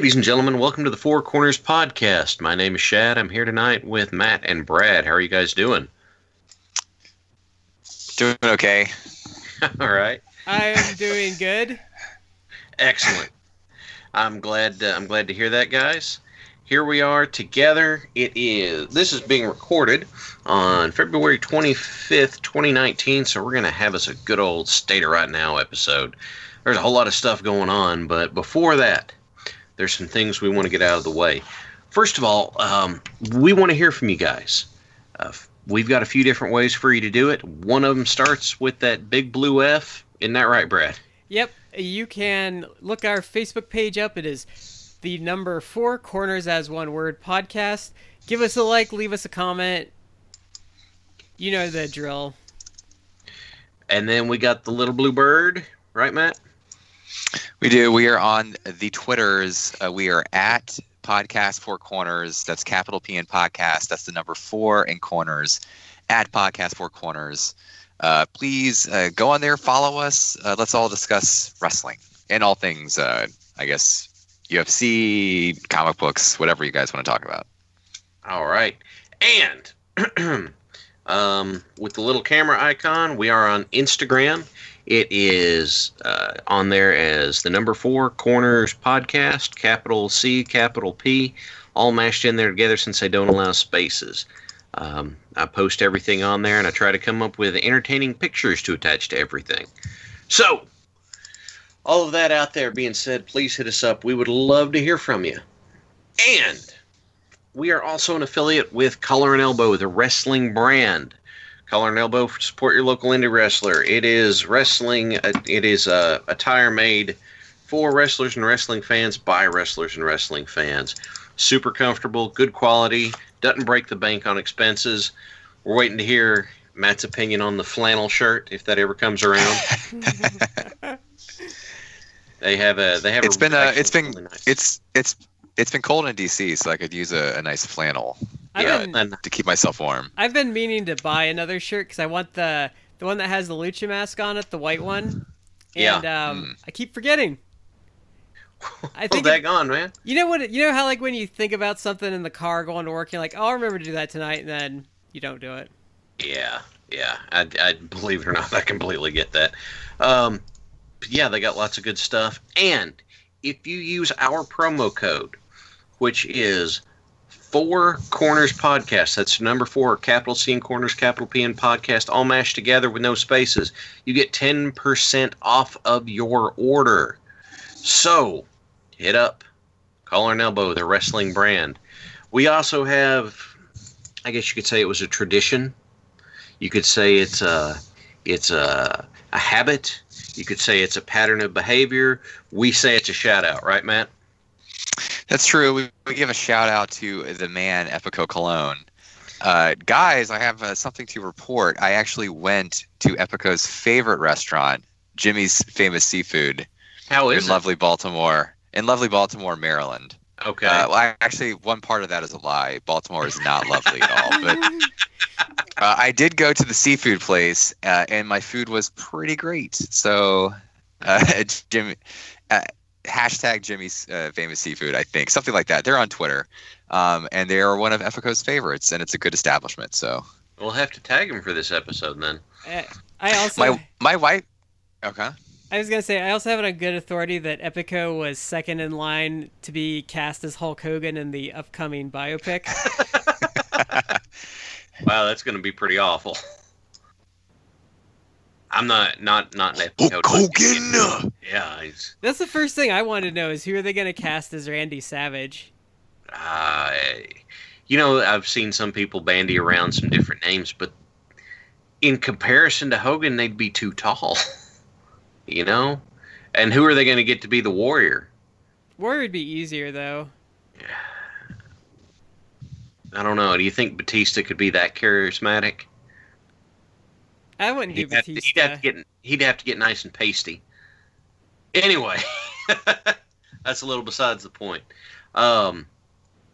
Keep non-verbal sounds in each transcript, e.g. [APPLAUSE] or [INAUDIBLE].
Ladies and gentlemen, welcome to the Four Corners Podcast. My name is Shad. I'm here tonight with Matt and Brad. How are you guys doing? Doing okay. [LAUGHS] All right. I am doing good. Excellent. I'm glad. Uh, I'm glad to hear that, guys. Here we are together. It is. This is being recorded on February 25th, 2019. So we're gonna have us a good old state of right now episode. There's a whole lot of stuff going on, but before that, there's some things we want to get out of the way. First of all, um, we want to hear from you guys. Uh, we've got a few different ways for you to do it. One of them starts with that big blue F. Isn't that right, Brad? Yep, you can look our Facebook page up. It is the number four corners as one word podcast. Give us a like, leave us a comment. You know the drill. And then we got the little blue bird, right, Matt? We do. We are on the Twitters. Uh, we are at Podcast Four Corners. That's capital P in podcast. That's the number four in corners at Podcast Four Corners. Uh, please uh, go on there, follow us. Uh, let's all discuss wrestling and all things, uh, I guess, UFC, comic books, whatever you guys want to talk about. All right. And [CLEARS THROAT] um, with the little camera icon, we are on Instagram. It is uh, on there as the number four corners podcast, capital C, capital P, all mashed in there together since they don't allow spaces. Um, I post everything on there and I try to come up with entertaining pictures to attach to everything. So, all of that out there being said, please hit us up. We would love to hear from you. And we are also an affiliate with Collar and Elbow, the wrestling brand. Collar and Elbow, support your local indie wrestler. It is wrestling, uh, it is a attire made for wrestlers and wrestling fans by wrestlers and wrestling fans. Super comfortable, good quality, doesn't break the bank on expenses. We're waiting to hear Matt's opinion on the flannel shirt if that ever comes around. [LAUGHS] they have a they have It's a been uh, actually it's been really nice- it's it's it's been cold in DC, so I could use a, a nice flannel I've yeah, been to keep myself warm. I've been meaning to buy another shirt because I want the the one that has the lucha mask on it, the white one. Yeah. And um, Hmm. I keep forgetting. I think it- daggone, man. you know what? You know how like when you think about something in the car going to work, you're like, "Oh, I'll remember to do that tonight," and then you don't do it. Yeah, yeah. I, I believe it or not, [LAUGHS] I completely get that. Um, yeah, they got lots of good stuff. And if you use our promo code, which is Four Corners Podcast, that's number four, capital C and corners, capital P and podcast, all mashed together with no spaces, you get 10% off of your order. So hit up Collar and Elbow, the wrestling brand. We also have, I guess you could say it was a tradition you could say it's a it's a a habit. You could say it's a pattern of behavior. We say it's a shout out, right, Matt? That's true. We, we give a shout out to the man Epico Colón. Uh, guys, I have uh, something to report. I actually went to Epico's favorite restaurant, Jimmy's Famous Seafood, How in it? lovely Baltimore, in lovely Baltimore, Maryland. Okay. Uh, well, I, actually, one part of that is a lie. Baltimore is not lovely at all. But [LAUGHS] uh, I did go to the seafood place, uh, and my food was pretty great. So, uh, [LAUGHS] Jimmy, uh, hashtag Jimmy's uh, famous seafood, I think, something like that. They're on Twitter, um, and they are one of Epico's favorites, and it's a good establishment. So, we'll have to tag him for this episode then. Uh, I also my my wife, okay. I was gonna say I also have it on good authority that Epico was second in line to be cast as Hulk Hogan in the upcoming biopic. [LAUGHS] Wow, that's going to be pretty awful. I'm not not not an Hulk episode. Hogan. Yeah, he's That's the first thing I want to know is who are they gonna cast as Randy Savage? uh, you know I've seen some people bandy around some different names, but in comparison to Hogan, they'd be too tall. [LAUGHS] you know, and who are they going to get to be the Warrior? Warrior would be easier though. I don't know. Do you think Batista could be that charismatic? I wouldn't do He'd have, to, he'd have to get he'd have to get nice and pasty. Anyway, [LAUGHS] that's a little besides the point. Um,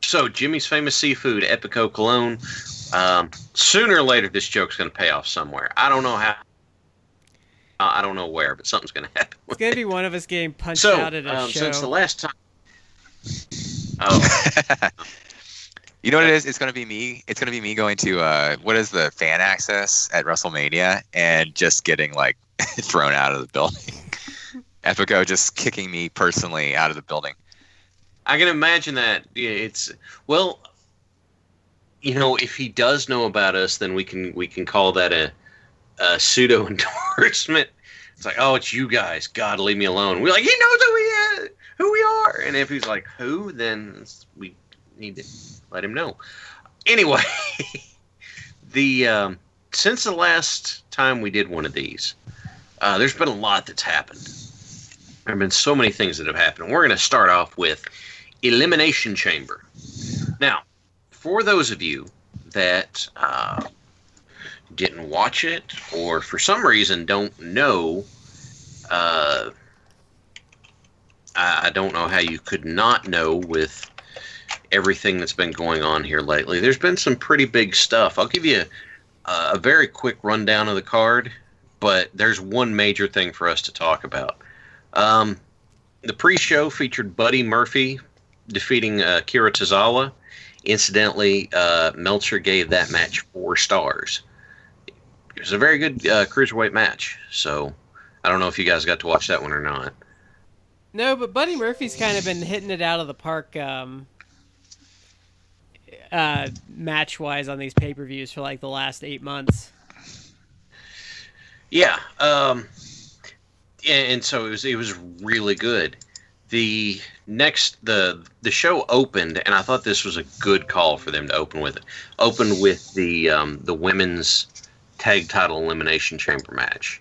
so Jimmy's famous seafood, Epico Colón. Um, sooner or later, this joke's going to pay off somewhere. I don't know how. Uh, I don't know where, but something's going to happen. It's gonna be one of us getting punched So, out at a um, show. since the last time, Oh, [LAUGHS] you know what it is? It's gonna be me. It's gonna be me going to uh, what is the fan access at WrestleMania and just getting like [LAUGHS] thrown out of the building. [LAUGHS] Epico just kicking me personally out of the building. I can imagine that. Yeah, it's well, you know, if he does know about us, then we can we can call that a, a pseudo [LAUGHS] endorsement. It's like, oh, it's you guys. God, leave me alone. We're like, he knows who we is, who we are. And if he's like, who, then we need to let him know. Anyway, [LAUGHS] the um, since the last time we did one of these, uh, there's been a lot that's happened. There have been so many things that have happened. We're going to start off with Elimination Chamber. Now, for those of you that uh, didn't watch it or for some reason don't know, uh, I, I don't know how you could not know with everything that's been going on here lately. There's been some pretty big stuff. I'll give you a, a very quick rundown of the card, but there's one major thing for us to talk about. Um, the pre-show featured Buddy Murphy defeating uh, Akira Tozawa. Incidentally, uh, Meltzer gave that match four stars. It was a very good uh, cruiserweight match. So I don't know if you guys got to watch that one or not. No, but Buddy Murphy's kind of been hitting it out of the park um, uh, match wise on these pay per views for like the last eight months. Yeah, um, and, and so it was. It was really good. The next the the show opened, and I thought this was a good call for them to open with it. Opened with the um, the women's tag title elimination chamber match.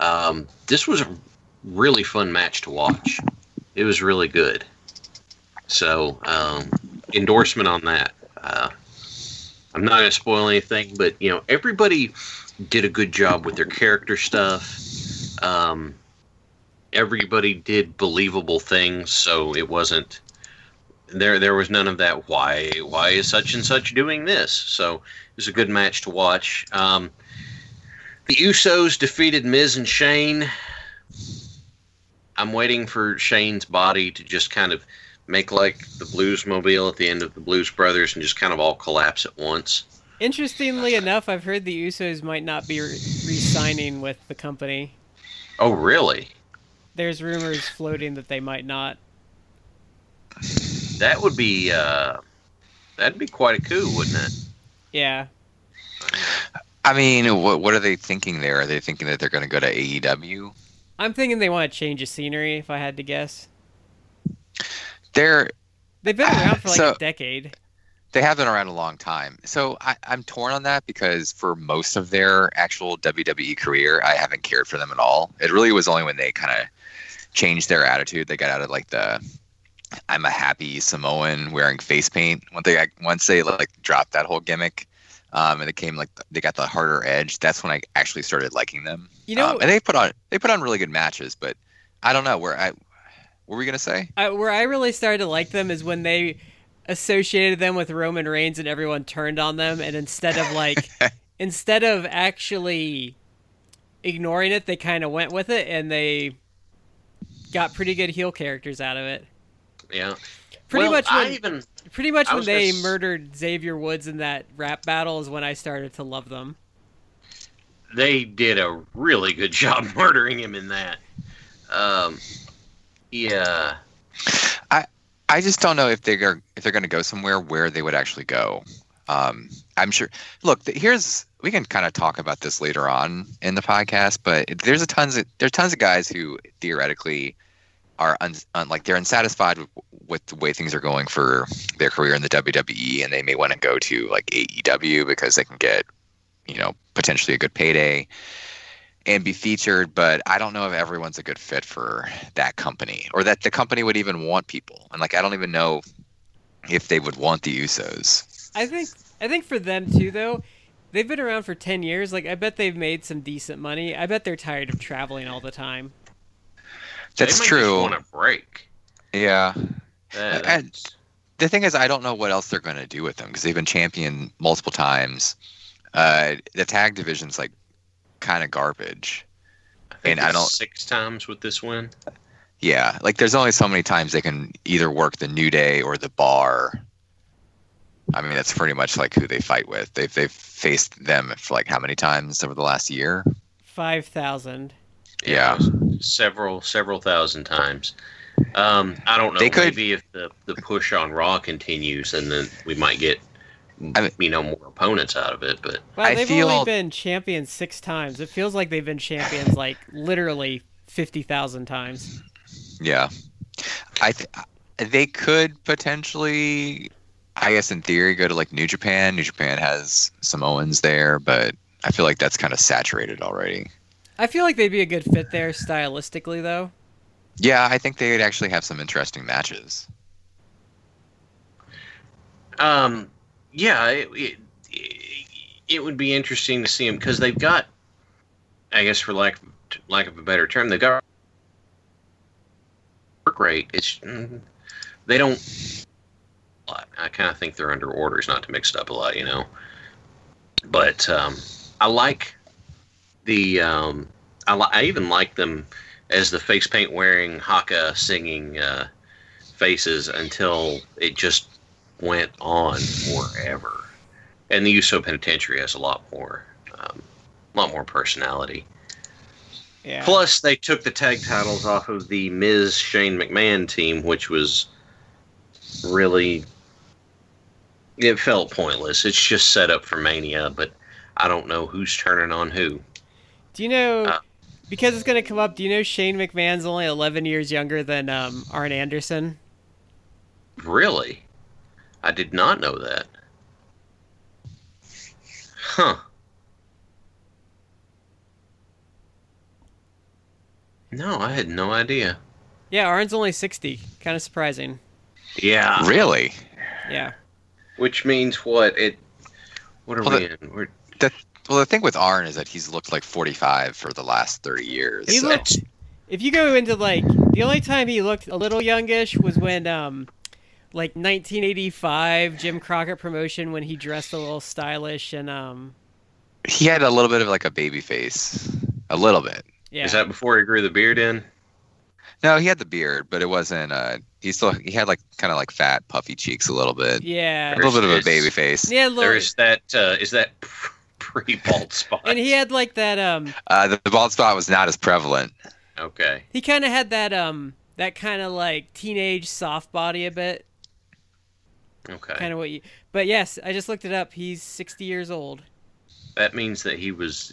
Um, this was a really fun match to watch. It was really good. So um, endorsement on that. Uh, I'm not going to spoil anything, but you know everybody did a good job with their character stuff. Um, everybody did believable things, so it wasn't there. There was none of that. Why? Why is such and such doing this? So it was a good match to watch. Um, the Usos defeated Miz and Shane. I'm waiting for Shane's body to just kind of make like the Blues Mobile at the end of the Blues Brothers and just kind of all collapse at once. Interestingly enough, I've heard the Usos might not be re signing with the company. Oh, really? There's rumors floating that they might not. That would be uh, that'd be quite a coup, wouldn't it? Yeah. I mean, what what are they thinking there? Are they thinking that they're going to go to AEW? I'm thinking they want to change the scenery, if I had to guess. They're They've been around for like So- a decade. they have been around a long time. So I, I'm torn on that because for most of their actual WWE career, I haven't cared for them at all. It really was only when they kind of changed their attitude, they got out of like the I'm a happy Samoan wearing face paint. Once they once they like dropped that whole gimmick, um, and it came like they got the harder edge. That's when I actually started liking them. You know, um, and they put on they put on really good matches, but I don't know where I. What were we gonna say? I, where I really started to like them is when they associated them with Roman Reigns and everyone turned on them, and instead of like, [LAUGHS] instead of actually ignoring it, they kind of went with it, and they got pretty good heel characters out of it. Yeah. Pretty well, much I when, even pretty much I when was gonna they s- murdered Xavier Woods in that rap battle is when I started to love them. they did a really good [LAUGHS] job murdering him in that. Um, yeah. I I just don't know if they're if they're going to go somewhere where they would actually go. Um, I'm sure. Look, here's we can kind of talk about this later on in the podcast, but there's a tons of there's tons of guys who theoretically are un, un, like they're unsatisfied with, with the way things are going for their career in the WWE, and they may want to go to like AEW because they can get you know potentially a good payday and be featured, but I don't know if everyone's a good fit for that company or that the company would even want people. And like I don't even know if they would want the Usos. I think I think for them too though, they've been around for ten years. Like I bet they've made some decent money. I bet they're tired of traveling all the time. That's they might true. Just want a break. Yeah. That- And- The thing is, I don't know what else they're going to do with them because they've been champion multiple times. Uh, the tag division's like kind of garbage. I think and I don't- six times with this win. Yeah, like there's only so many times they can either work the New Day or the Bar. I mean, that's pretty much like who they fight with. They've they've faced them for like how many times over the last year? Five thousand. Yeah. several several thousand times. Um, I don't know. They could- maybe if the the push on Raw continues, and then we might get I mean- you know more opponents out of it. But Wow, I they've feel- only been champions six times. It feels like they've been champions like literally fifty thousand times. Yeah, I th- they could potentially, I guess in theory, go to like New Japan. New Japan has Samoans there, but I feel like that's kind of saturated already. I feel like they'd be a good fit there stylistically, though. Yeah, I think they'd actually have some interesting matches. um, yeah, it, it it would be interesting to see them because they've got, I guess for lack lack of a better term, they've got work rate. It's mm, they don't. I kind of think they're under orders, not to mix it up a lot, you know. But um, I like the. Um, I, li- I even like them as the face paint wearing Haka singing uh, faces until it just went on forever. And the Uso Penitentiary has a lot more, um, lot more personality. Yeah. Plus, they took the tag titles off of the Miz Shane McMahon team, which was really. It felt pointless. It's just set up for Mania, but I don't know who's turning on who. Do you know? Uh, because it's gonna come up. Do you know Shane McMahon's only eleven years younger than um, Arn Anderson? Really? I did not know that. Huh. No, I had no idea. Yeah, Arn's only sixty. Kind of surprising. Yeah. Really? Yeah. Which means what? It. What are Well, we in? We're, Well, the thing with Arn is that he's looked like 45 for the last 30 years. He so- looked. If you go into like the only time he looked a little youngish was when um, like 1985 Jim Crockett promotion when he dressed a little stylish and um, he had a little bit of like a baby face, a little bit. yeah. Is that before he grew the beard in? No, he had the beard, but it wasn't. Uh, he still he had like kind of like fat, puffy cheeks a little bit, yeah. a little bit of a baby face. Yeah, look, There's that. Uh, is that [LAUGHS] pre bald spot? and he had like that um Uh, the, the bald spot was not as prevalent. Okay. he kind of had that um that kind of like teenage soft body a bit Okay. kind of what you but yes i just looked it up he's 60 years old That means that he was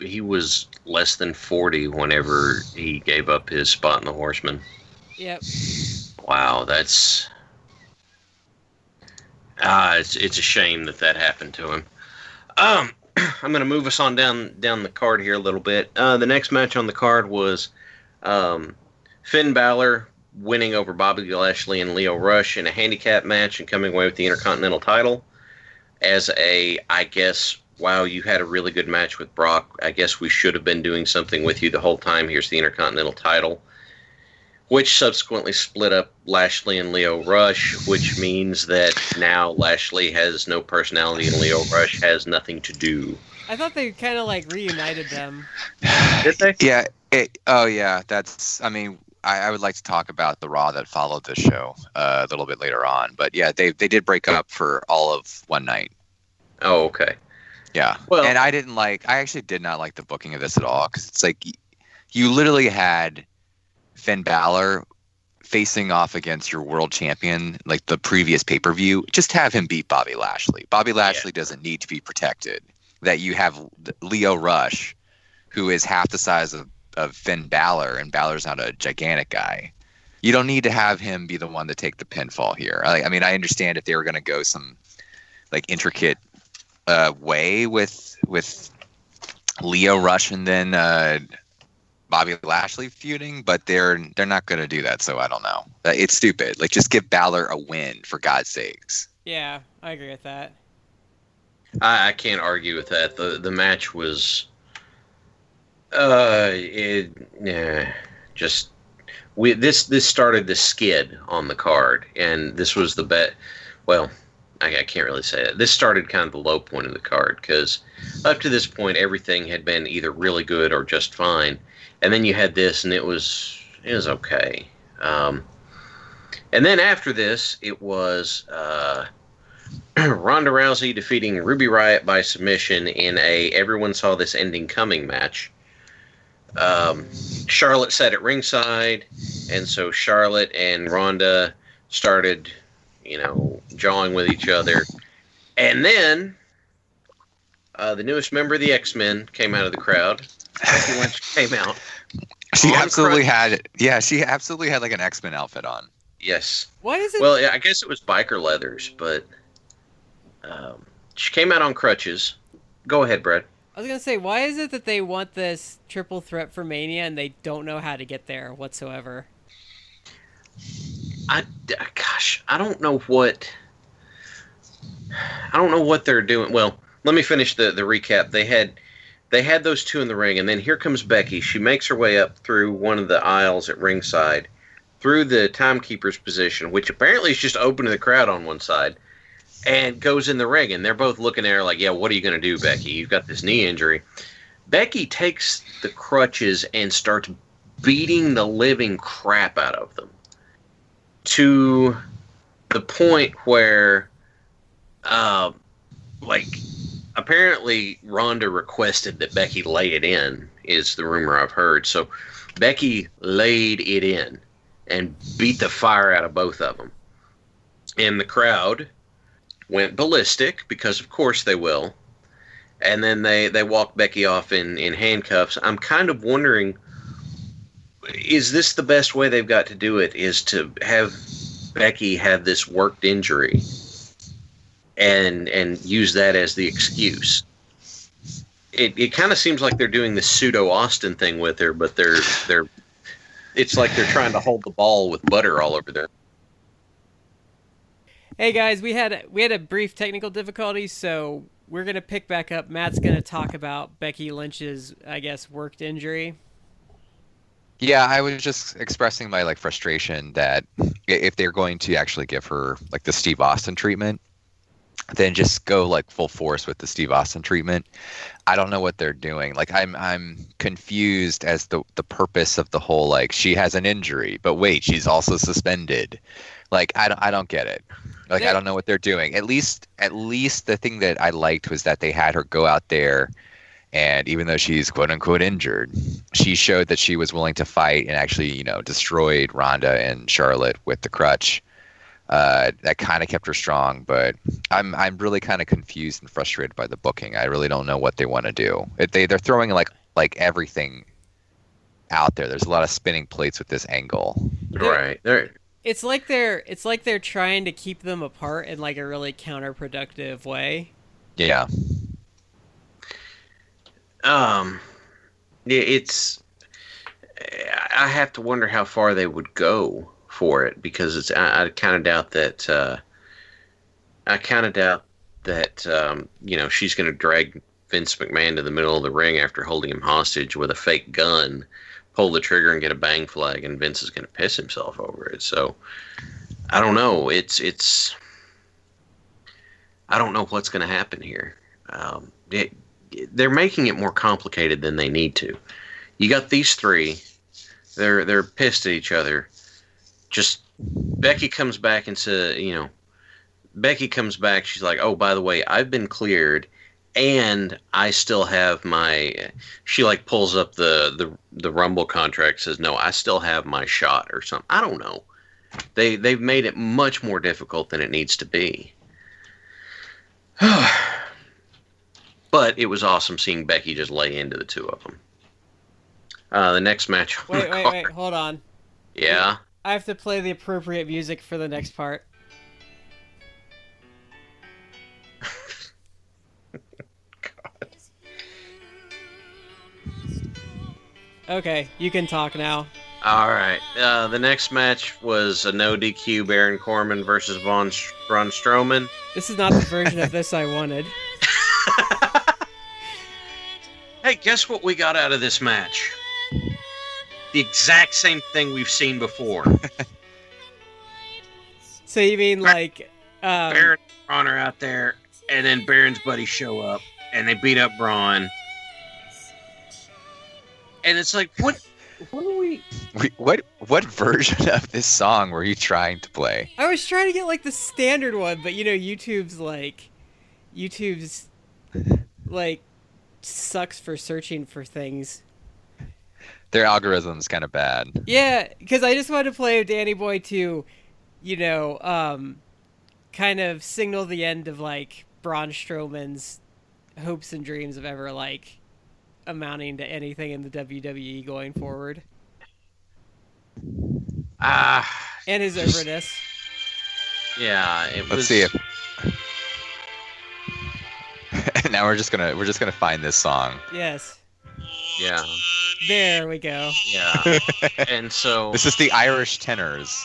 he was less than forty whenever he gave up his spot in the Horseman. yep Wow, that's ah, it's it's a shame that that happened to him. Um, [CLEARS THROAT] I'm gonna move us on down down the card here a little bit. Uh, the next match on the card was um, Finn Balor winning over Bobby Lashley and Lio Rush in a handicap match and coming away with the Intercontinental title. As a, I guess, wow, you had a really good match with Brock. I guess we should have been doing something with you the whole time. Here's the Intercontinental title which subsequently split up Lashley and Lio Rush, which means that now Lashley has no personality and Lio Rush has nothing to do. i thought they kind of like reunited them Did they? Yeah. It, oh yeah. That's. I mean, I, I would like to talk about the Raw that followed this show uh, a little bit later on, but yeah, they they did break up for all of one night. Oh, okay. Yeah. Well- and I didn't like. I actually did not like the booking of this at all because it's like you literally had Finn Balor facing off against your world champion, like the previous pay per view. Just have him beat Bobby Lashley. Bobby Lashley doesn't need to be protected. That you have Lio Rush, who is half the size of, of Finn Balor, and Balor's not a gigantic guy. You don't need to have him be the one to take the pinfall here. I, I mean, I understand if they were going to go some like intricate uh, way with with Lio Rush and then uh, Bobby Lashley feuding, but they're they're not going to do that. So I don't know. Uh, It's stupid. Like just give Balor a win for God's sakes. yeah i agree with that I, I can't argue with that. The the match was uh it yeah, just we this this started the skid on the card and this was the bet well I, I can't really say it. This started kind of the low point of the card because up to this point everything had been either really good or just fine, and then you had this and it was It was okay. Um, and then after this, it was uh, [CLEARS THROAT] Ronda Rousey defeating Ruby Riott by submission in a everyone saw this ending coming match. Um, Charlotte sat at ringside, and so Charlotte and Ronda started, you know, jawing with each other. And then uh, the newest member of the X Men came out of the crowd. Becky Lynch [SIGHS] came out. She On absolutely had yeah, she absolutely had like an X Men outfit on. Yes. Why is it? Well, yeah, I guess it was biker leathers, but um, she came out on crutches. Go ahead, Brad. I was gonna say, why is it that they want this triple threat for Mania and they don't know how to get there whatsoever? I uh, gosh, I don't know what I don't know what they're doing. Well, let me finish the the recap. They had they had those two in the ring, and then here comes Becky. She makes her way up through one of the aisles at ringside, through the timekeeper's position, which apparently is just open to the crowd on one side, and goes in the ring. And they're both looking at her like, "Yeah, what are you going to do, Becky? You've got this knee injury." Becky takes the crutches and starts beating the living crap out of them to the point where, uh, like, apparently Ronda requested that Becky lay it in, is the rumor I've heard. So Becky laid it in and beat the fire out of both of them. And the crowd went ballistic because, of course, they will. And then they, they walked Becky off in, in handcuffs. I'm kind of wondering is this the best way they've got to do it? Is to have Becky have this worked injury and and use that as the excuse. It it kind of seems like they're doing the pseudo Austin thing with her, but they're they're it's like they're trying to hold the ball with butter all over there. Hey guys, we had we had a brief technical difficulty, so we're gonna pick back up. Matt's gonna talk about Becky Lynch's, I guess, worked injury. Yeah, I was just expressing my like frustration that if they're going to actually give her like the Steve Austin treatment, then just go like full force with the Steve Austin treatment. I don't know what they're doing. Like I'm I'm confused as the the purpose of the whole like she has an injury, but wait, she's also suspended. Like I don't I don't get it. Like Yeah. I don't know what they're doing. At least at least the thing that I liked was that they had her go out there and even though she's quote unquote injured, she showed that she was willing to fight and actually, you know, destroyed Ronda and Charlotte with the crutch. Uh, that kind of kept her strong, but I'm I'm really kind of confused and frustrated by the booking. I really don't know what they want to do. It, they they're throwing like like everything out there. There's a lot of spinning plates with this angle. Right. They're It's like they're it's like they're trying to keep them apart in like a really counterproductive way. Yeah, um yeah, it's I have to wonder how far they would go for it because it's I, I kind of doubt that uh I kind of doubt that um, you know she's going to drag Vince McMahon to the middle of the ring after holding him hostage with a fake gun, pull the trigger and get a bang flag, and Vince is going to piss himself over it. So I don't know. It's it's I don't know what's going to happen here. Um, it, they're making it more complicated than they need to. You got these three. They're they're pissed at each other. Just Becky comes back and says, you know, Becky comes back. She's like, "Oh, by the way, I've been cleared, and I still have my." She like pulls up the the the Rumble contract. Says, "No, I still have my shot or something." I don't know. They they've made it much more difficult than it needs to be. [SIGHS] but it was awesome seeing Becky just lay into the two of them. Uh, the next match. Wait, wait, card- wait, hold on. Yeah. I have to play the appropriate music for the next part. Okay, you can talk now. All right. Uh, the next match was a no DQ Baron Corbin versus Von Braun Strowman. This is not the version of this I wanted. [LAUGHS] Hey, guess what we got out of this match? The exact same thing we've seen before. [LAUGHS] So you mean like um, Baron and Braun are out there, and then Baron's buddies show up, and they beat up Braun. And it's like, what? what are we? Wait, What what version of this song were you trying to play? I was trying to get like the standard one, but you know, YouTube's like, YouTube's like sucks for searching for things. Their algorithm's kind of bad. Yeah, because I just wanted to play Danny Boy to, you know, um, kind of signal the end of like Braun Strowman's hopes and dreams of ever like amounting to anything in the WWE going forward, Ah, and his overness. yeah. It Let's was, see if. [LAUGHS] now we're just gonna we're just gonna find this song. Yes, Yeah, there we go. yeah. [LAUGHS] and so This is the Irish tenors.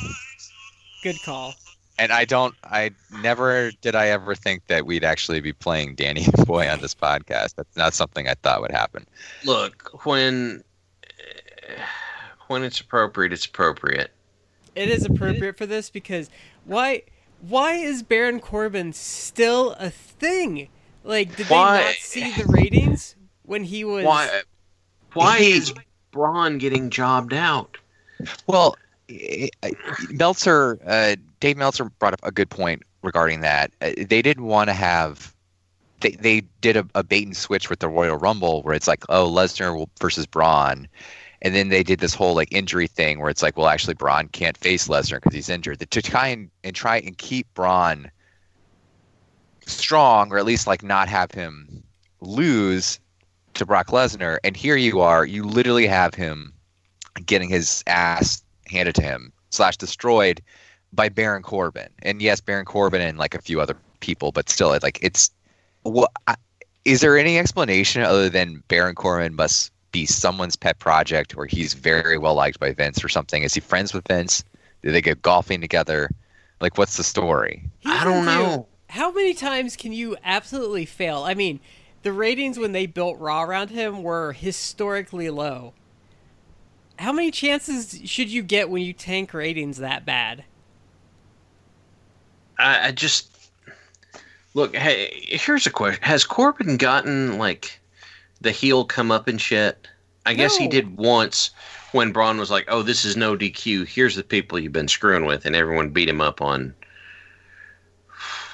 Good call. And I don't I never did I ever think that we'd actually be playing Danny [LAUGHS] Boy on this podcast. That's not something I thought would happen. look when when it's appropriate, it's appropriate. It is appropriate for this because why? Why is Baron Corbin still a thing? Like, did Why- they not see the ratings when he was? Why? Why He- is Braun getting jobbed out? Well, Meltzer, uh, Dave Meltzer brought up a good point regarding that. Uh, they didn't want to have. They, they did a, a bait and switch with the Royal Rumble where it's like, oh, Lesnar versus Braun. And then they did this whole like injury thing where it's like, well, actually, Braun can't face Lesnar because he's injured. To try and, and try and keep Braun strong, or at least like not have him lose to Brock Lesnar. And here you are, you literally have him getting his ass handed to him slash destroyed by Baron Corbin. And yes, Baron Corbin and like a few other people, but still, like it's what is there any explanation other than Baron Corbin must be someone's pet project or he's very well liked by Vince or something? Is he friends with Vince? Do they go golfing together? Like, what's the story? Here's I don't know. How many times can you absolutely fail? I mean, the ratings when they built Raw around him were historically low. How many chances should you get when you tank ratings that bad? I, I just look. Hey, here's a question: Has Corbin gotten like the heel come up and shit? I guess he did once when Braun was like, "Oh, this is no DQ. Here's the people you've been screwing with," and everyone beat him up on.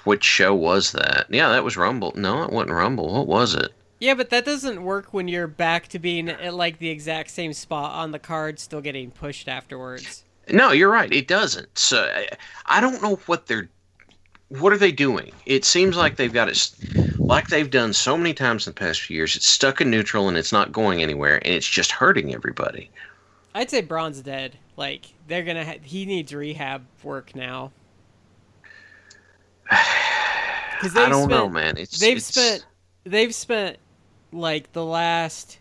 Which show was that? Yeah, that was Rumble. No, it wasn't Rumble. What was it? Yeah, but that doesn't work when you're back to being at like the exact same spot on the card, still getting pushed afterwards. No, you're right. It doesn't. So I, I don't know what they're. What are they doing? It seems like they've got it, like they've done so many times in the past few years. It's stuck in neutral and it's not going anywhere, and it's just hurting everybody. I'd say Braun's dead. Like they're gonna, ha- he needs rehab work now. [SIGHS] [SIGHS] Because I don't know, man. It's they've it's- spent they've spent like the last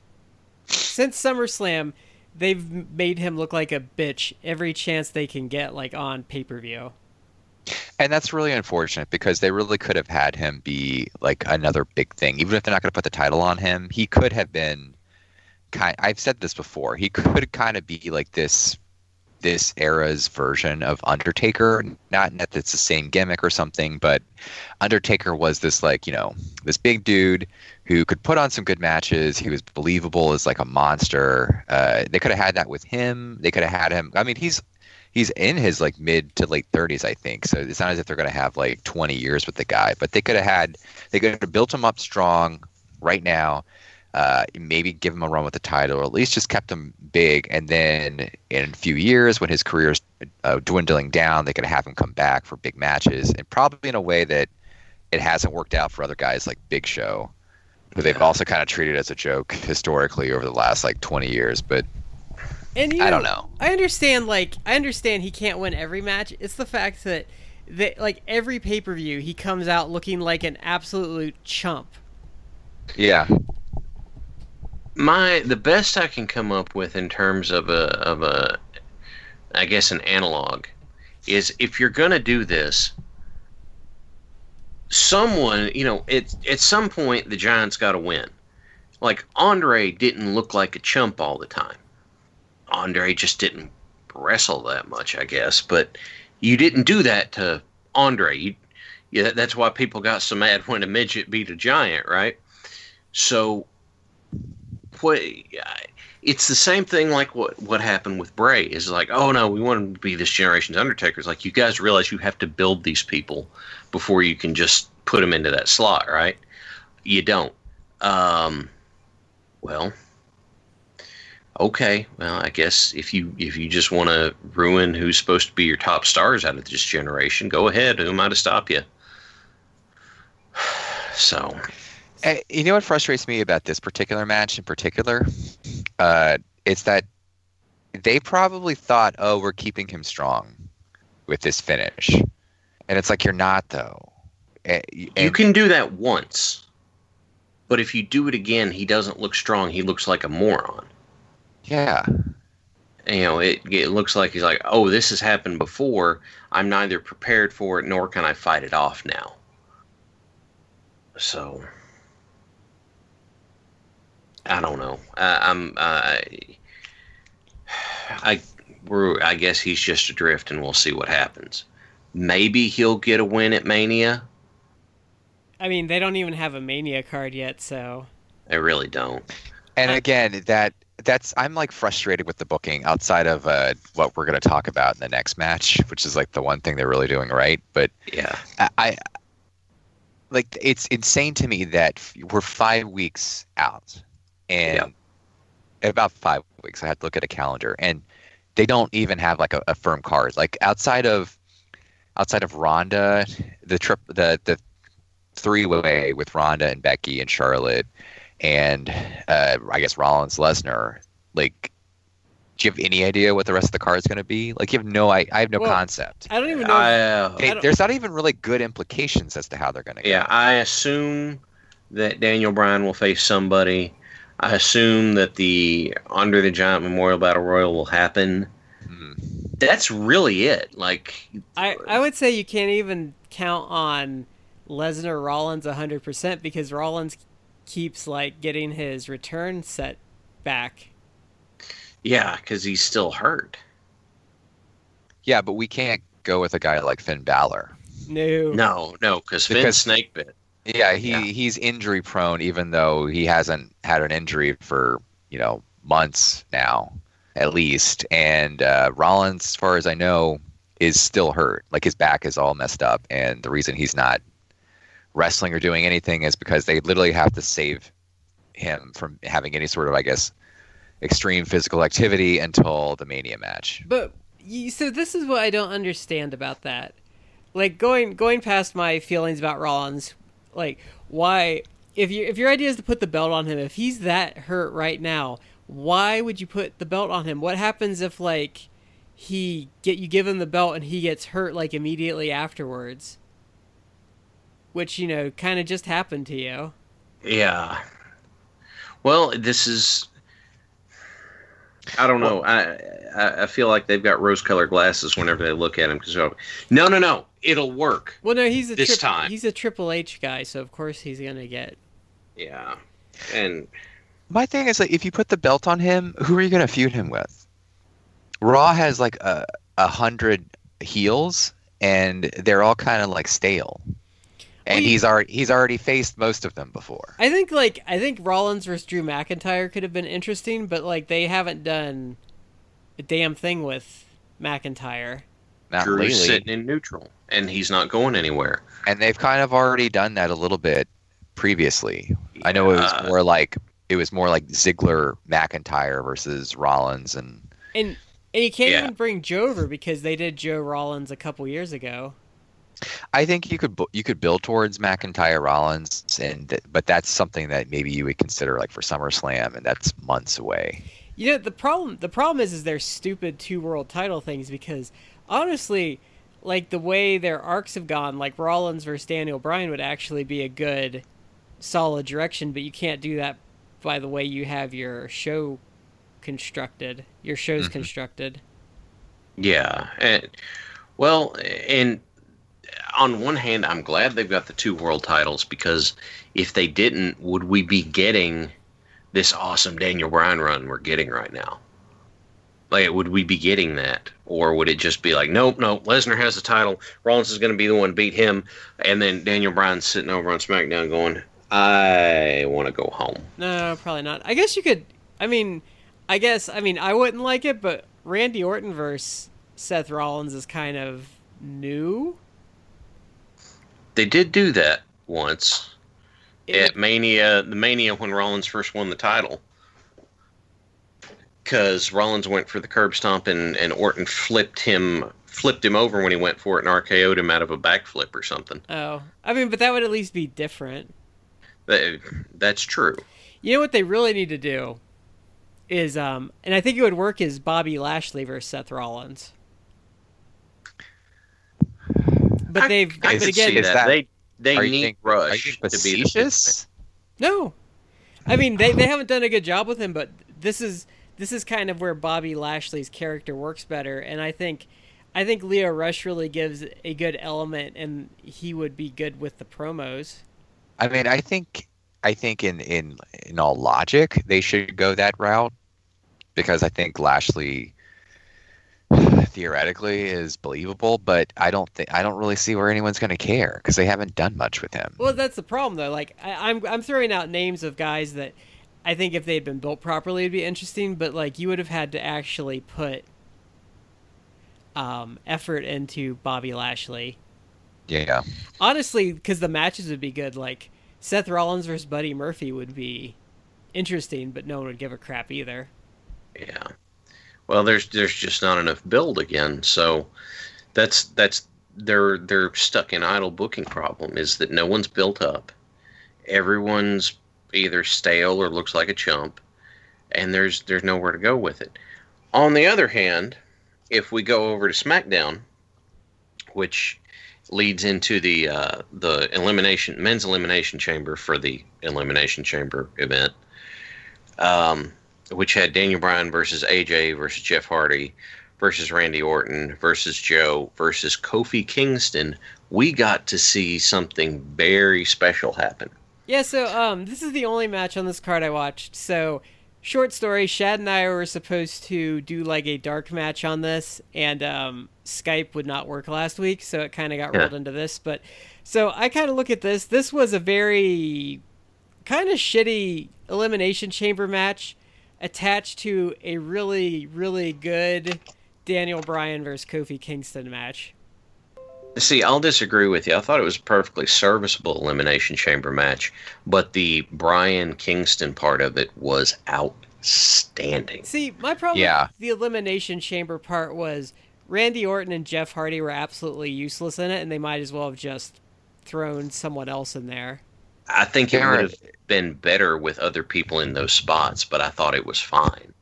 since SummerSlam they've made him look like a bitch every chance they can get like on pay-per-view. And that's really unfortunate because they really could have had him be like another big thing. Even if they're not going to put the title on him, he could have been kind I've said this before. He could kind of be like this this era's version of Undertaker. Not that it's the same gimmick or something, but Undertaker was this like, you know, this big dude who could put on some good matches. He was believable as like a monster. Uh, they could have had that with him. They could have had him. I mean, he's he's in his like mid to late 30s, I think. So it's not as if they're going to have like 20 years with the guy, but they could have had they could have built him up strong right now. Uh, maybe give him a run with the title, or at least just kept him big. And then in a few years, when his career's uh, dwindling down, they could have him come back for big matches, and probably in a way that it hasn't worked out for other guys like Big Show, who they've also kind of treated as a joke historically over the last like 20 years. But And you I don't know. I understand like I understand he can't win every match. It's the fact that that like every pay-per-view he comes out looking like an absolute chump. Yeah, my the best I can come up with in terms of a of a I guess an analog is if you're gonna do this, someone you know at at some point the Giants got to win. Like Andre didn't look like a chump all the time. Andre just didn't wrestle that much, I guess. But you didn't do that to Andre. You, yeah, that's why people got so mad when a midget beat a giant, right? So what it's the same thing like what what happened with Bray is like, oh no, we want to be this generation's Undertaker. It's like you guys realize you have to build these people before you can just put them into that slot, right? You don't. Um, well, okay. Well, I guess if you if you just want to ruin who's supposed to be your top stars out of this generation, go ahead. Who am I to stop you? [SIGHS] So, You know what frustrates me about this particular match in particular? Uh, it's that they probably thought, oh, we're keeping him strong with this finish. And it's like, you're not, though. Uh, y- you can do that once, but if you do it again, he doesn't look strong. He looks like a moron. yeah. you know, it it looks like he's like, oh, this has happened before. I'm neither prepared for it nor can I fight it off now. So, I don't know. I, I'm I, I we're I guess he's just adrift, and we'll see what happens. Maybe he'll get a win at Mania. I mean, they don't even have a Mania card yet, so I really don't. And again, that that's I'm like frustrated with the booking outside of uh, what we're going to talk about in the next match, which is like the one thing they're really doing right. But Yeah, I, I like it's insane to me that we're five weeks out, and about five weeks. I had to look at a calendar, and they don't even have like a, a firm card. Like outside of outside of Ronda, the trip, the the three way with Ronda and Becky and Charlotte, and uh, I guess Rollins Lesnar. Like, do you have any idea what the rest of the card is going to be? Like, you have no, I, I have no Well, concept. I don't even know. I, uh, They, don't- there's not even really good implications as to how they're going to go. Yeah, I assume that Daniel Bryan will face somebody. I assume that the Andre the Giant Memorial Battle Royal will happen. Mhm. That's really it. Like, I, I would say you can't even count on Lesnar Rollins 100% because Rollins keeps like getting his return set back. yeah, because he's still hurt. Yeah, but we can't go with a guy like Finn Balor. No. No, no, because Finn Because- snake bit. Yeah, he Yeah. he's injury prone, even though he hasn't had an injury for you know months now, at least. And uh, Rollins, as far as I know, is still hurt. Like his back is all messed up, and the reason he's not wrestling or doing anything is because they literally have to save him from having any sort of, I guess, extreme physical activity until the Mania match. But so this is what I don't understand about that. Like going going past my feelings about Rollins, like why if you if your idea is to put the belt on him, if he's that hurt right now, why would you put the belt on him? What happens if like he get you give him the belt and he gets hurt like immediately afterwards? Which, you know, kind of just happened to you. Yeah. Well, this is. I don't know. I, I I feel like they've got rose-colored glasses whenever they look at him. Because oh, no, no, no, it'll work. Well, no, he's a This trip- time. he's a Triple H guy, so of course he's going to get Yeah, and My thing is like if you put the belt on him, who are you going to feud him with? Raw has like a a hundred heels, and they're all kind of like stale. And Well, he's already he's already faced most of them before. I think like I think Rollins versus Drew McIntyre could have been interesting, but like they haven't done a damn thing with McIntyre. Not Drew's lately, sitting in neutral, and he's not going anywhere. and they've kind of already done that a little bit previously. I know it was more like it was more like Ziggler McIntyre versus Rollins, and And and you can't Yeah. even bring Joe over because they did Joe Rollins a couple years ago. I think you could you could build towards McIntyre Rollins, and th- but that's something that maybe you would consider like for SummerSlam, and that's months away. You know the problem. The problem is, is their stupid two world title things because honestly, like the way their arcs have gone, like Rollins versus Daniel Bryan would actually be a good, solid direction. But you can't do that by the way you have your show constructed. Your show's Mhm. constructed. Yeah, and, well, and on one hand, I'm glad they've got the two world titles because if they didn't, would we be getting this awesome Daniel Bryan run we're getting right now? Like, would we be getting that, or would it just be like, nope, nope, Lesnar has the title, Rollins is going to be the one beat him, and then Daniel Bryan's sitting over on SmackDown going, I want to go home. No, probably not. I guess you could. I mean, I guess I mean I wouldn't like it, but Randy Orton versus Seth Rollins is kind of new. They did do that once It- at Mania, the Mania when Rollins first won the title. Because Rollins went for the curb stomp and, and Orton flipped him flipped him over when he went for it and RKO'd him out of a backflip or something. oh, I mean, but that would at least be different. That, that's true. You know what they really need to do is, um, and I think it would work is Bobby Lashley versus Seth Rollins. But I- they've, I but could again, see is that. that- they they are you need being- Are Rush you to be the? No, I mean they, they haven't done a good job with him, but this is this is kind of where Bobby Lashley's character works better, and I think I think Lio Rush really gives a good element, and he would be good with the promos. I mean, I think I think in in in all logic, they should go that route because I think Lashley [SIGHS] theoretically is believable, but I don't think I don't really see where anyone's going to care because they haven't done much with him. Well, that's the problem though. Like I, I'm I'm throwing out names of guys that I think if they'd been built properly, it'd be interesting. But like you would have had to actually put um, effort into Bobby Lashley. Yeah, honestly, because the matches would be good. Like Seth Rollins versus Buddy Murphy would be interesting, but no one would give a crap either. Yeah. Well, there's there's just not enough build again, so that's that's they're they're stuck in idle booking problem is that no one's built up. Everyone's either stale or looks like a chump, and there's there's nowhere to go with it. On the other hand, if we go over to SmackDown, which leads into the uh, the elimination men's elimination chamber for the elimination chamber event, um, which had Daniel Bryan versus AJ versus Jeff Hardy versus Randy Orton versus Joe versus Kofi Kingston. We got to see something very special happen. Yeah, so um, this is the only match on this card I watched. So, short story: Shad and I were supposed to do like a dark match on this, and um, Skype would not work last week, so it kind of got Yeah. rolled into this. But so I kind of look at this. This was a very kind of shitty elimination chamber match attached to a really, really good Daniel Bryan versus Kofi Kingston match. See, I'll disagree with you. I thought it was a perfectly serviceable elimination chamber match, but the Bryan Kingston part of it was outstanding. See, my problem Yeah. with the elimination chamber part was Randy Orton and Jeff Hardy were absolutely useless in it, and they might as well have just thrown someone else in there. I think it would have been better with other people in those spots, but I thought it was fine.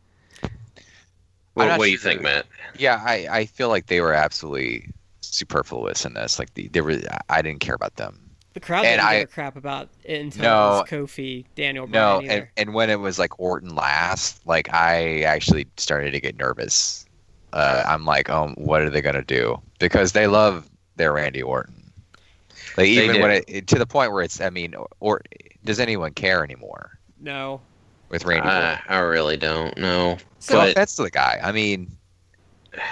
What, what do you sure. think, Matt? yeah. I I feel like they were absolutely superfluous in this. Like the, they were, I didn't care about them. The crowd And didn't I- give a crap about it until No. it was Kofi, Daniel No, Bryan and, and when it was like Orton last, like I actually started to get nervous. Uh, I'm like, oh, what are they gonna do? Because they love their Randy Orton. Like They even when do. it, it- to the point where it's, I mean, or does anyone care anymore no. with Randy I, I really don't know. So No but- offense to the guy. I mean,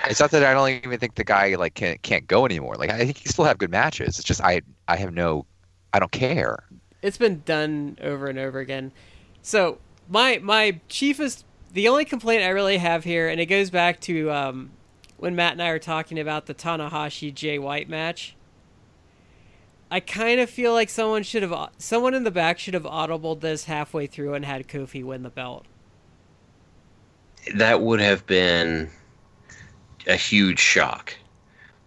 it's not that I don't even think the guy like can't can't go anymore. Like I think he still have good matches. It's just I I have no, I don't care. it's been done over and over again. So my my chiefest, the only complaint I really have here, and it goes back to um, when Matt and I were talking about the Tanahashi Jay White match. I kind of feel like someone should have, someone in the back should have audibled this halfway through and had Kofi win the belt. that would have been a huge shock.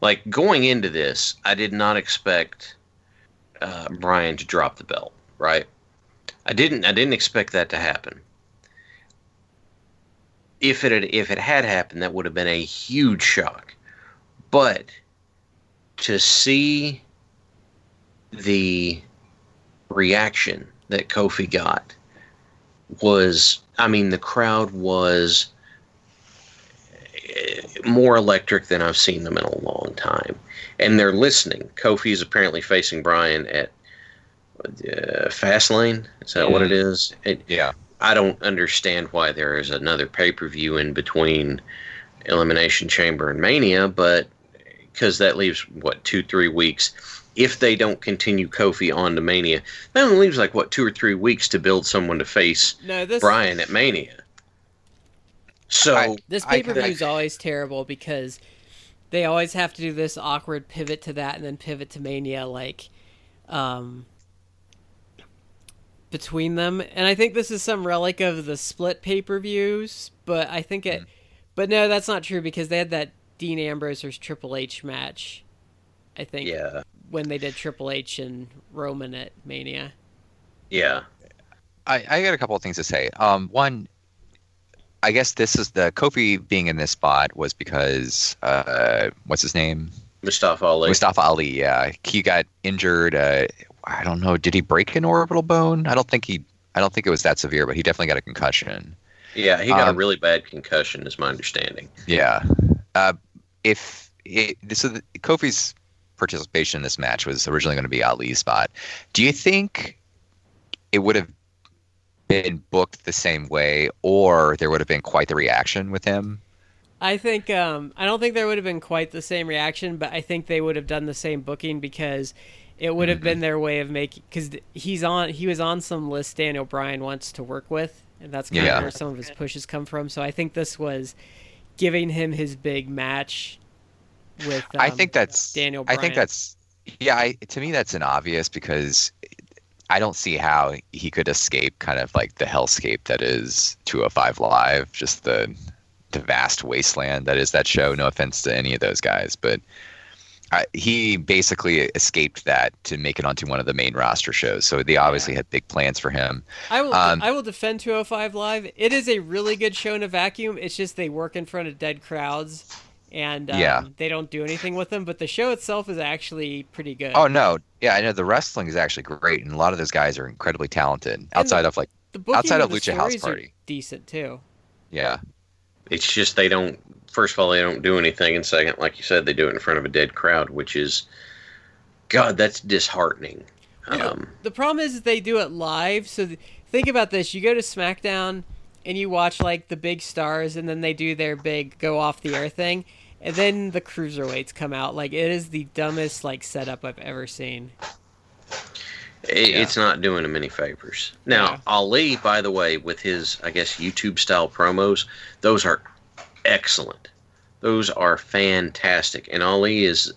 Like going into this, I did not expect uh, Bryan to drop the belt. Right? I didn't. I didn't expect that to happen. If it had, if it had happened, that would have been a huge shock. But to see the reaction that Kofi got was, I mean, the crowd was eh, more electric than I've seen them in a long time. And they're listening. Kofi is apparently facing Bryan at uh, Fastlane. Is that what it is? It, Yeah. I don't understand why there is another pay per view in between Elimination Chamber and Mania, but because that leaves what two, three weeks. If they don't continue Kofi on to Mania, that only leaves like what two or three weeks to build someone to face No, this Bryan at Mania. So I- This I- pay per view is always terrible because they always have to do this awkward pivot to that and then pivot to Mania like um between them. And I think this is some relic of the split pay per views, but I think it but no, that's not true because they had that Dean Ambrose versus Triple H match. I think yeah, when they did Triple H and Roman at Mania. yeah, I, I got a couple of things to say. Um, one, I guess this is the Kofi being in this spot was because uh, what's his name? Mustafa Ali. Mustafa Ali. Yeah, he got injured. Uh, I don't know. Did he break an orbital bone? I don't think he. I don't think it was that severe, but he definitely got a concussion. yeah, he got Um, a really bad concussion, is my understanding. Yeah. Uh, if it, so, the, Kofi's participation in this match was originally going to be Ali's spot. Do you think it would have been booked the same way, or there would have been quite the reaction with him? I think um, I don't think there would have been quite the same reaction, but I think they would have done the same booking because it would have Mm-hmm. been their way of making because he's on he was on some list Daniel Bryan wants to work with, and that's kind Yeah. of where some of his pushes come from. So I think this was giving him his big match with. Um, I think that's Daniel I think that's yeah. I, to me, that's an obvious because I don't see how he could escape kind of like the hellscape that is 205 Live, just the the vast wasteland that is that show. No offense to any of those guys, but I, he basically escaped that to make it onto one of the main roster shows. So they obviously had big plans for him. I will um, I will defend 205 Live. It is a really good show in a vacuum. It's just they work in front of dead crowds. And um, Yeah. they don't do anything with them, but the show itself is actually pretty good. Oh no, yeah, I know the wrestling is actually great, and a lot of those guys are incredibly talented. Outside of like, The booking Outside of the Lucha House Party. decent too. yeah, It's just they don't. First of all, they don't do anything, and second, like you said, they do it in front of a dead crowd, which is, God, that's disheartening. Yeah. Um, The problem is they do it live. So th- think about this: you go to SmackDown and you watch like the big stars, and then they do their big go off the air thing, and then the cruiserweights come out. Like it is the dumbest like setup I've ever seen. it, Yeah. It's not doing him any favors. Now, Yeah. Ali, by the way, with his, I guess, YouTube style promos, those are excellent. Those are fantastic. And Ali is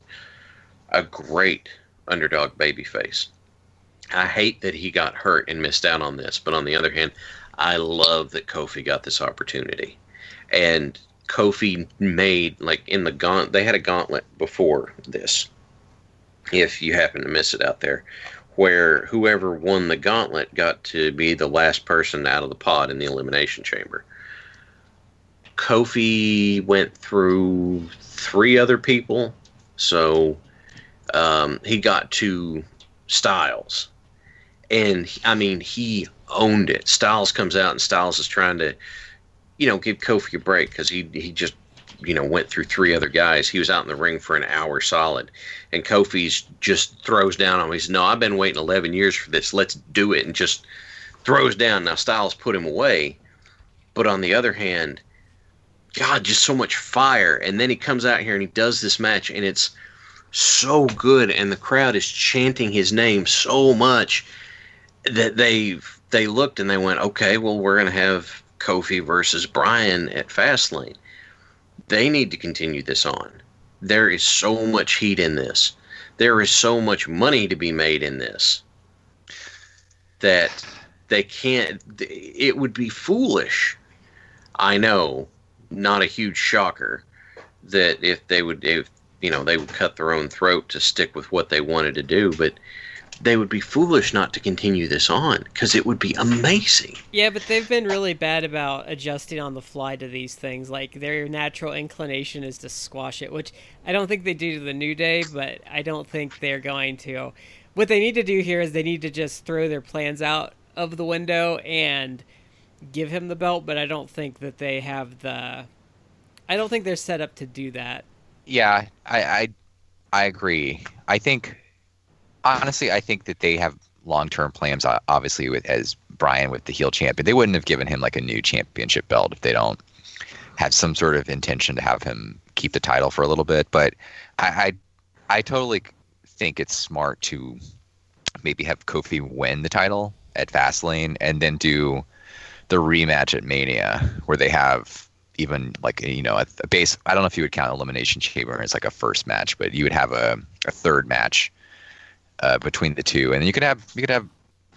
a great underdog babyface. I hate that he got hurt and missed out on this, but on the other hand, I love that Kofi got this opportunity. And Kofi made like in the gaunt they had a gauntlet before this. If you happen to miss it out there, where whoever won the gauntlet got to be the last person out of the pod in the elimination chamber. Kofi went through three other people, so um, he got to Styles, and I mean he owned it. Styles comes out and Styles is trying to, you know, give Kofi a break because he he just you know went through three other guys. He was out in the ring for an hour solid, and Kofi's just throws down on him. He says, "No, I've been waiting 11 years for this. Let's do it." And just throws down. Now Styles put him away, but on the other hand, God, just so much fire. And then he comes out here and he does this match, and it's so good, and the crowd is chanting his name so much that they they looked and they went, "Okay, well, we're gonna have Kofi versus Bryan at Fastlane." They need to continue this on. There is so much heat in this. There is so much money to be made in this that they can't. It would be foolish. I know, not a huge shocker, that if they would, if you know, they would cut their own throat to stick with what they wanted to do, but they would be foolish not to continue this on because it would be amazing. Yeah, but they've been really bad about adjusting on the fly to these things. Like their natural inclination is to squash it, which I don't think they do to the New Day, but I don't think they're going to. What they need to do here is they need to just throw their plans out of the window and give him the belt, but I don't think that they have the I don't think they're set up to do that. Yeah, I, I I agree. I think honestly, I think that they have long term plans. Obviously, with as Bryan with the heel champion, they wouldn't have given him like a new championship belt if they don't have some sort of intention to have him keep the title for a little bit. But I I, I totally think it's smart to maybe have Kofi win the title at Fastlane and then do the rematch at Mania where they have even like you know a, base. I don't know if you would count Elimination Chamber as like a first match, but you would have a, a third match uh, between the two, and you could have you could have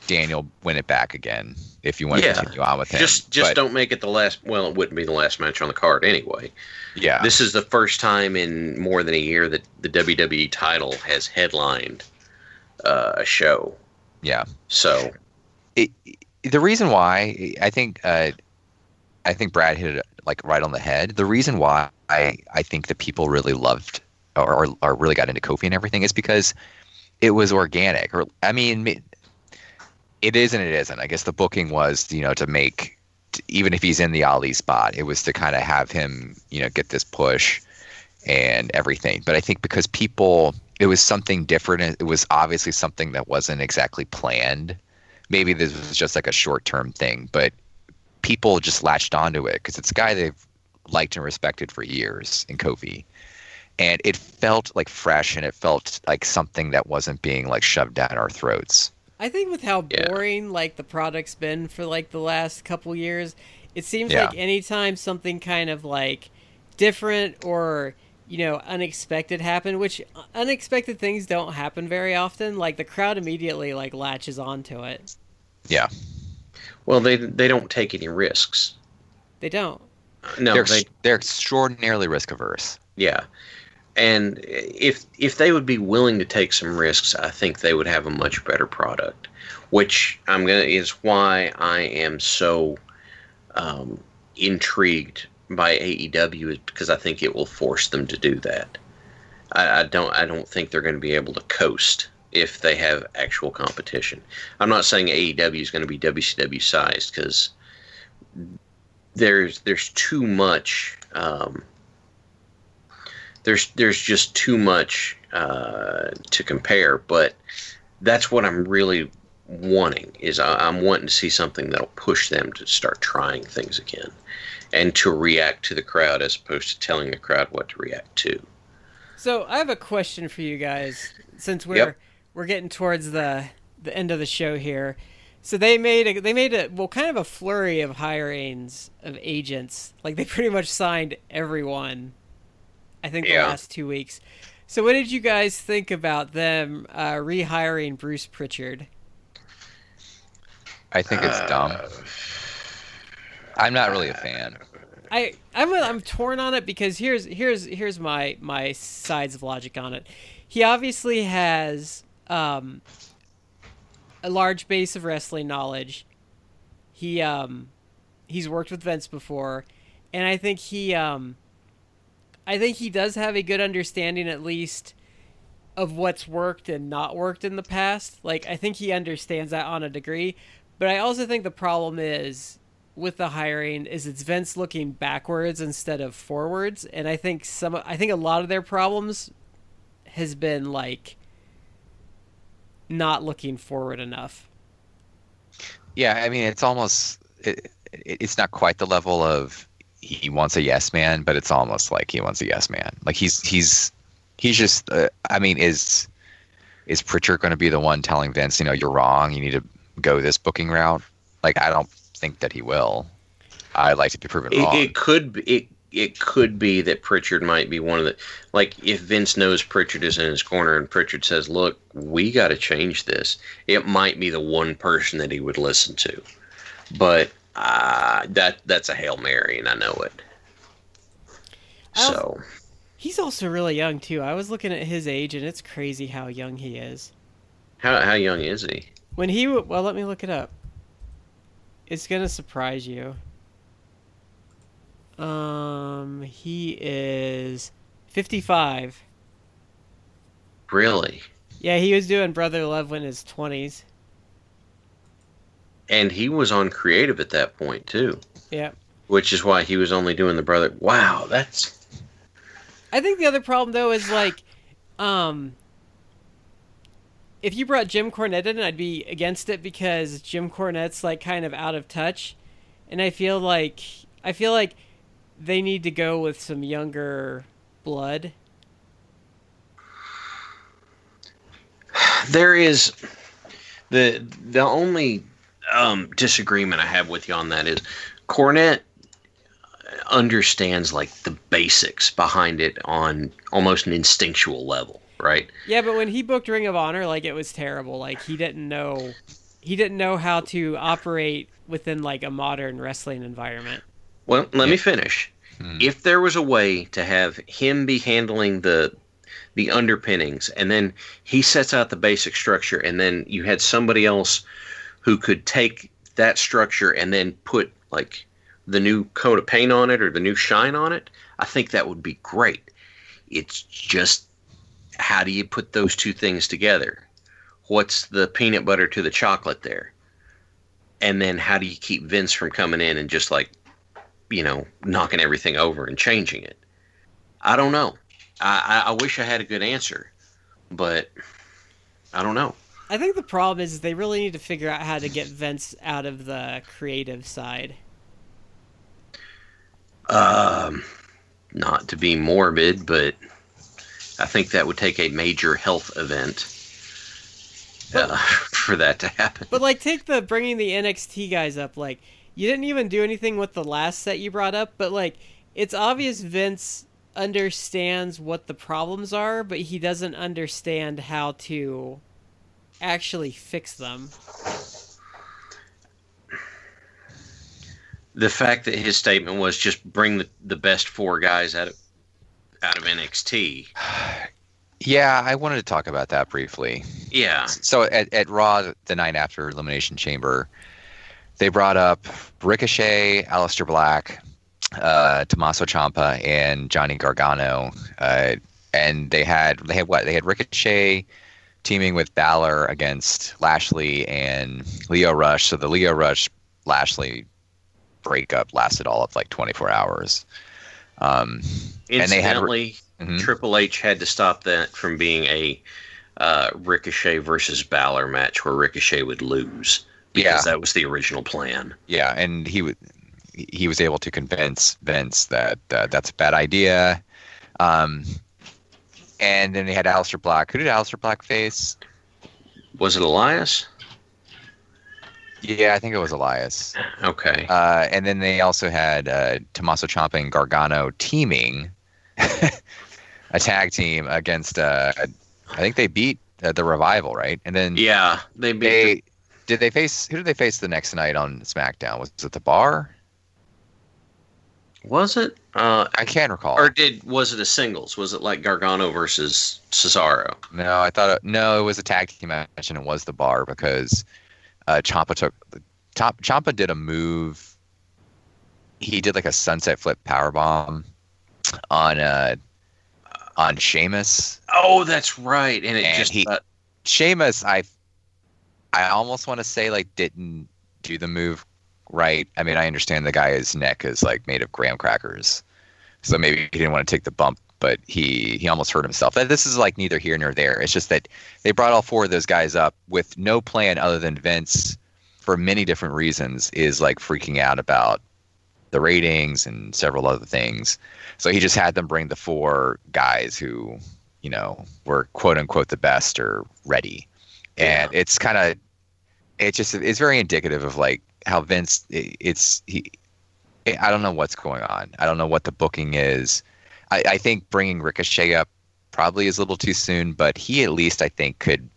Daniel win it back again if you want Yeah. to continue on with him. Just just But, don't make it the last. Well, it wouldn't be the last match on the card anyway. Yeah, This is the first time in more than a year that the WWE title has headlined uh, a show. yeah. So it, the reason why I think uh, I think Brad hit it like right on the head. The reason why I, I think that people really loved or, or, or really got into Kofi and everything is because it was organic. Or I mean, it is and it isn't. I guess the booking was you know to make even if he's in the Ali spot, it was to kind of have him you know get this push and everything. But I think because people, it was something different. It was obviously something that wasn't exactly planned maybe this was just like a short term thing, but people just latched onto it because it's a guy they've liked and respected for years in Kofi. And it felt like fresh and it felt like something that wasn't being like shoved down our throats. I think with how Yeah. boring like the product's been for like the last couple years, it seems Yeah. like anytime something kind of like different or you know unexpected happened, which uh, unexpected things don't happen very often, like the crowd immediately like latches onto it. Yeah. well, they they don't take any risks. They don't. No, they're, they they're extraordinarily risk averse. yeah. And if if they would be willing to take some risks, I think they would have a much better product. Which I'm gonna is why I am so um, intrigued by AEW is because I think it will force them to do that. I, I don't I don't think they're going to be able to coast if they have actual competition. I'm not saying AEW is going to be WCW sized because there's there's too much. Um, there's there's just too much uh, to compare, but that's what I'm really wanting is I, I'm wanting to see something that'll push them to start trying things again and to react to the crowd as opposed to telling the crowd what to react to. So I have a question for you guys, since we're Yep. we're getting towards the the end of the show here. So they made a they made a well kind of a flurry of hirings of agents. Like they pretty much signed everyone. I think the last two weeks. So what did you guys think about them uh, rehiring Bruce Pritchard? I think it's dumb. I'm not really a fan. I I'm I'm torn on it because here's here's here's my my sides of logic on it. He obviously has um, a large base of wrestling knowledge. He um he's worked with Vince before, and I think he um I think he does have a good understanding at least of what's worked and not worked in the past. Like I think he understands that on a degree, but I also think the problem is with the hiring is it's Vince looking backwards instead of forwards, and I think some I think a lot of their problems has been like not looking forward enough. Yeah, I mean, it's almost it, it, it's not quite the level of he wants a yes man, but it's almost like he wants a yes man. Like he's he's he's just. Uh, I mean, is is Pritchard going to be the one telling Vince, you know, you're wrong. You need to go this booking route? Like, I don't think that he will. I'd like to be proven It, wrong. it could be it, it could be that Pritchard might be one of the like if Vince knows Pritchard is in his corner and Pritchard says, "Look, we got to change this." It might be the one person that he would listen to, but uh, that that's a hail mary, and I know it. I So He's also really young too. I was looking at his age, and it's crazy how young he is. how how young is he? When he well, let me look it up. It's gonna surprise you. Um, he is fifty-five. Really? Yeah, he was doing Brother Love in his twenties. And he was on creative at that point too, Yeah. which is why he was only doing the brother. Wow, that's I think the other problem though is like, um, if you brought Jim Cornette in, I'd be against it because Jim Cornette's like kind of out of touch, and I feel like I feel like they need to go with some younger blood. there is the the only um, disagreement I have with you on that is Cornette. understands like the basics behind it on almost an instinctual level, right? Yeah, but when he booked Ring of Honor, like it was terrible. Like he didn't know he didn't know how to operate within like a modern wrestling environment. Well, let me finish. Hmm. If there was a way to have him be handling the the underpinnings and then he sets out the basic structure and then you had somebody else who could take that structure and then put like the new coat of paint on it or the new shine on it, I think that would be great. It's just how do you put those two things together? What's the peanut butter to the chocolate there? And then how do you keep Vince from coming in and just like, you know, knocking everything over and changing it? I don't know. I, I, wish I had a good answer, but I don't know. I think the problem is they really need to figure out how to get Vince out of the creative side. Um, not to be morbid, but I think that would take a major health event uh, [LAUGHS] for that to happen. But like take the bringing the NXT guys up like you didn't even do anything with the last set you brought up, but like it's obvious Vince understands what the problems are, but he doesn't understand how to actually fix them. The fact that his statement was just bring the, the best four guys out of out of NXT. [SIGHS] Yeah, I wanted to talk about that briefly. Yeah, So at, at Raw the night after Elimination Chamber, they brought up Ricochet, Aleister Black, uh, Tommaso Ciampa, and Johnny Gargano, uh, and they had they had what they had Ricochet teaming with Balor against Lashley and Lio Rush. So the Lio Rush Lashley breakup lasted all of like 24 hours. Um, And they had- incidentally, mhm. Triple H had to stop that from being a uh, Ricochet versus Balor match where Ricochet would lose because Yeah. that was the original plan. Yeah, and he was he was able to convince Vince that uh, that's a bad idea. Um, and then they had Aleister Black. Who did Aleister Black face? Was it Elias? Yeah, I think it was Elias. Okay. Uh, and then they also had uh, Tommaso Ciampa and Gargano teaming [LAUGHS] a tag team against. Uh, I think they beat uh, the Revival, right? And then yeah, they beat. they did they face who did they face the next night on SmackDown? Was it the Bar? Was it? Uh, I can't recall. or did was it a singles? Was it like Gargano versus Cesaro? No, I thought it, no, it was a tag team match, and it was the bar because uh, Ciampa took top. Ciampa did a move. He did like a sunset flip power bomb on uh on Sheamus. Oh, that's right. And it And just he- uh, Sheamus, I I almost want to say like didn't do the move right. I mean, I understand the guy's neck is like made of graham crackers, so maybe he didn't want to take the bump, but he he almost hurt himself. This is like neither here nor there. It's just that they brought all four of those guys up with no plan other than Vince, for many different reasons, is like freaking out about the ratings and several other things. So he just had them bring the four guys who, you know, were quote unquote the best or ready. And it's kind of, it just, it's very indicative of like how Vince, it's, he, I don't know what's going on. I don't know what the booking is. I, I think bringing Ricochet up probably is a little too soon, but he at least, I think, could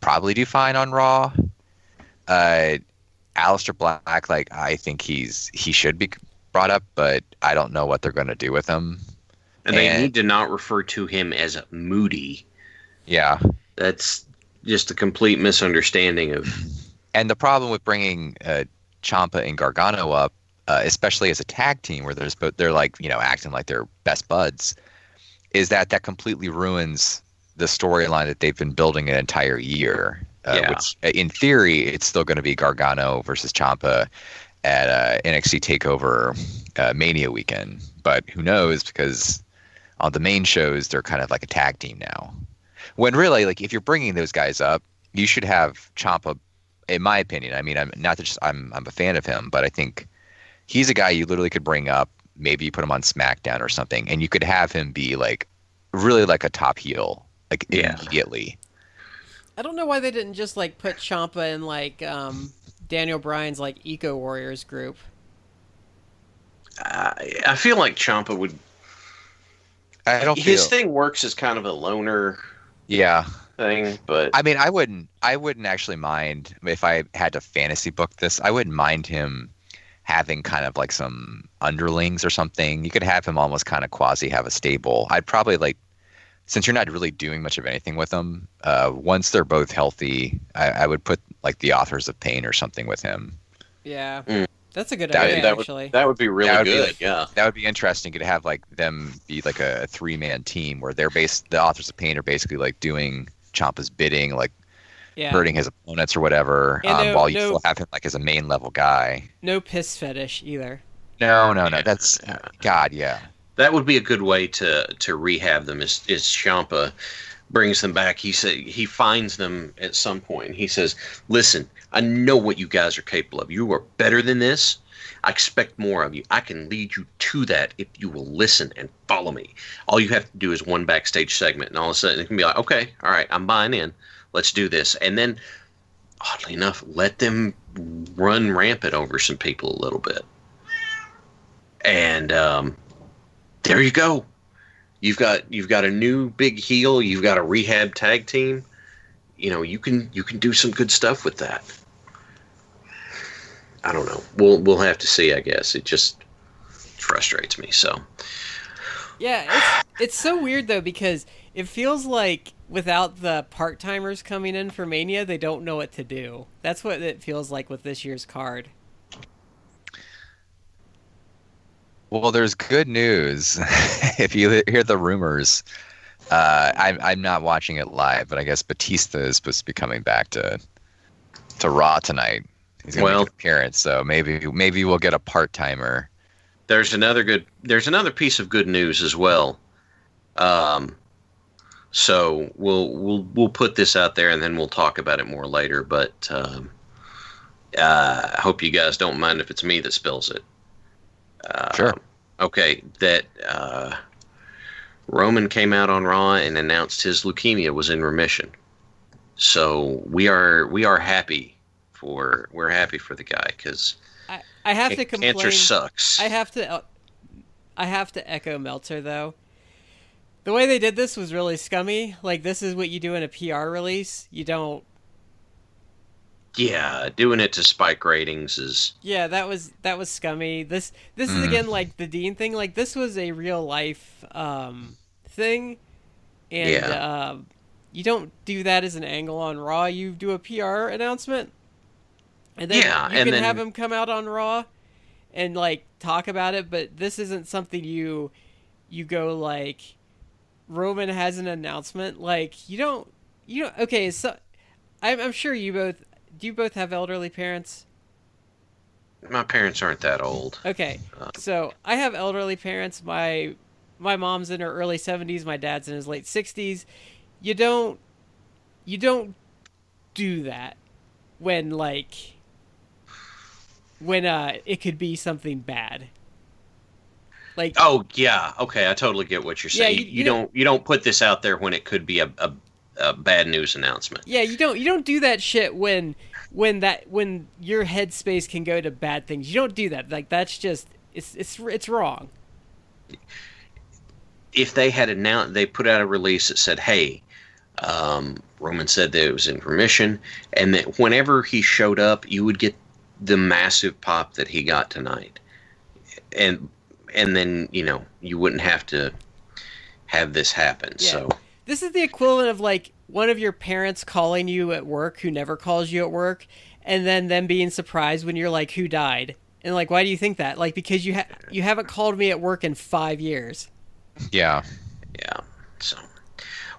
probably do fine on Raw. Uh, Aleister Black, like, I think he's, he should be brought up, but I don't know what they're going to do with him. and they and- need to not refer to him as Moody. Yeah. That's just a complete misunderstanding of. And the problem with bringing uh, Ciampa and Gargano up, uh, especially as a tag team where there's both, they're like, you know, acting like they're best buds, is that that completely ruins the storyline that they've been building an entire year. Uh, Yeah. Which, uh, in theory, it's still going to be Gargano versus Ciampa at uh, NXT Takeover uh, Mania weekend. But who knows? Because on the main shows, they're kind of like a tag team now. When really, like, if you're bringing those guys up, you should have Ciampa in my opinion. I mean, I'm not that just I'm I'm a fan of him, but I think he's a guy you literally could bring up. Maybe you put him on SmackDown or something, and you could have him be like really like a top heel, like Yeah. immediately. I don't know why they didn't just like put Ciampa in like um, Daniel Bryan's like Eco Warriors group. I, I feel like Ciampa would. I don't His feel. thing works as kind of a loner yeah, thing, but I mean, I wouldn't. I wouldn't actually mind if I had to fantasy book this. I wouldn't mind him having kind of like some underlings or something. You could have him almost kind of quasi have a stable. I'd probably like, since you're not really doing much of anything with them. Uh, once they're both healthy, I, I would put like the authors of pain or something with him. Yeah, Mm. that's a good That- idea that would- actually. that would be really That would be good. like- yeah. That would be interesting to have like them be like a three man team where they're based. The authors of pain are basically like doing Ciampa's bidding, like yeah, hurting his opponents or whatever, um, no- while you no- still have him like as a main level guy. no piss fetish either. No, no, no. That's God, yeah. That would be a good way to to rehab them. Is is Ciampa brings them back? He said he finds them at some point. He says, "Listen, I know what you guys are capable of. You are better than this. I expect more of you. I can lead you to that if you will listen and follow me. All you have to do is one backstage segment, and all of a sudden it can be like, okay, all right, I'm buying in. Let's do this. And then, oddly enough, let them run rampant over some people a little bit. And um, there you go. You've got you've got a new big heel. You've got a rehab tag team. You know you can you can do some good stuff with that. I don't know. We'll we'll have to see. I guess it just frustrates me. So Yeah, it's it's so weird though because it feels like without the part timers coming in for Mania, they don't know what to do. That's what it feels like with this year's card. Well, there's good news. [LAUGHS] if you hear the rumors, uh, I'm I'm not watching it live, but I guess Batista is supposed to be coming back to to Raw tonight. He's gonna Well- make an appearance, so maybe maybe we'll get a part timer. there's another good there's another piece of good news as well. Um, so we'll we'll we'll put this out there and then we'll talk about it more later. But um, uh, I hope you guys don't mind if it's me that spills it. Uh, Sure. Okay, that uh, Roman came out on Raw and announced his leukemia was in remission. So we are we are happy for we're happy for the guy because I, I have to complain. cancer sucks. I have to uh, I have to echo Meltzer though. The way they did this was really scummy. Like this is what you do in a PR release. You don't Yeah, doing it to spike ratings is Yeah, that was that was scummy. This this is Mm. again like the Dean thing. Like this was a real life um, thing, and Yeah. um, you don't do that as an angle on Raw. You do a PR announcement, and then Yeah, you can then- have him come out on Raw and like talk about it. But this isn't something you you go like Roman has an announcement. Like you don't you don't okay. So I'm, I'm sure you both do. You both have elderly parents. my parents aren't that old. Okay, Uh, so I have elderly parents. My my mom's in her early seventies. My dad's in his late sixties. You don't you don't do that when like when uh it could be something bad. Like Oh yeah, okay, I totally get what you're Yeah, saying. you- you, you don't you don't put this out there when it could be a, a, a bad news announcement. yeah, you don't you don't do that shit when when that when your headspace can go to bad things. You don't do that. Like that's just it's it's it's wrong. If they had announced, they put out a release that said, "Hey, um, Roman said that it was in remission," and that whenever he showed up, you would get the massive pop that he got tonight, and and then you know you wouldn't have to have this happen. Yeah. So This is the equivalent of like one of your parents calling you at work who never calls you at work, and then them being surprised when you're like, "Who died?" And like, why do you think that? Like, because you ha- you haven't called me at work in five years. Yeah. Yeah. So,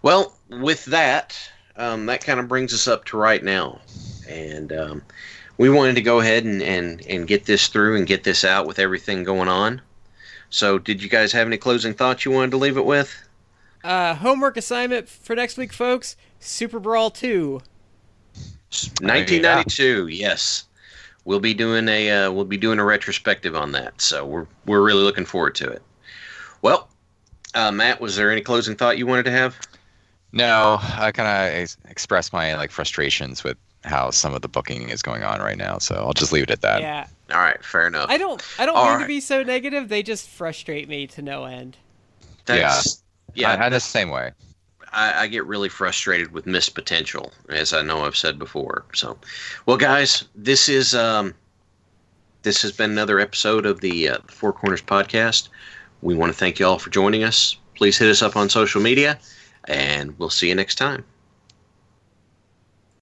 well, with that, um, that kind of brings us up to right now, and um, we wanted to go ahead and, and and get this through and get this out with everything going on. So, did you guys have any closing thoughts you wanted to leave it with? Uh, homework assignment for next week, folks. Super Brawl two. 1992. Yes, we'll be doing a uh, we'll be doing a retrospective on that. So we're we're really looking forward to it. Well, uh, Matt, was there any closing thought you wanted to have? No, I kind of ex- express my like frustrations with how some of the booking is going on right now, so I'll just leave it at that. Yeah, All right, fair enough. I don't. I don't All mean to be so negative. They just frustrate me to no end. That's, yeah. I, I'm the same way. I, I get really frustrated with missed potential, as I know I've said before. So, well, guys, this is um, this has been another episode of the uh, Four Corners podcast. We want to thank you all for joining us. Please hit us up on social media, and we'll see you next time.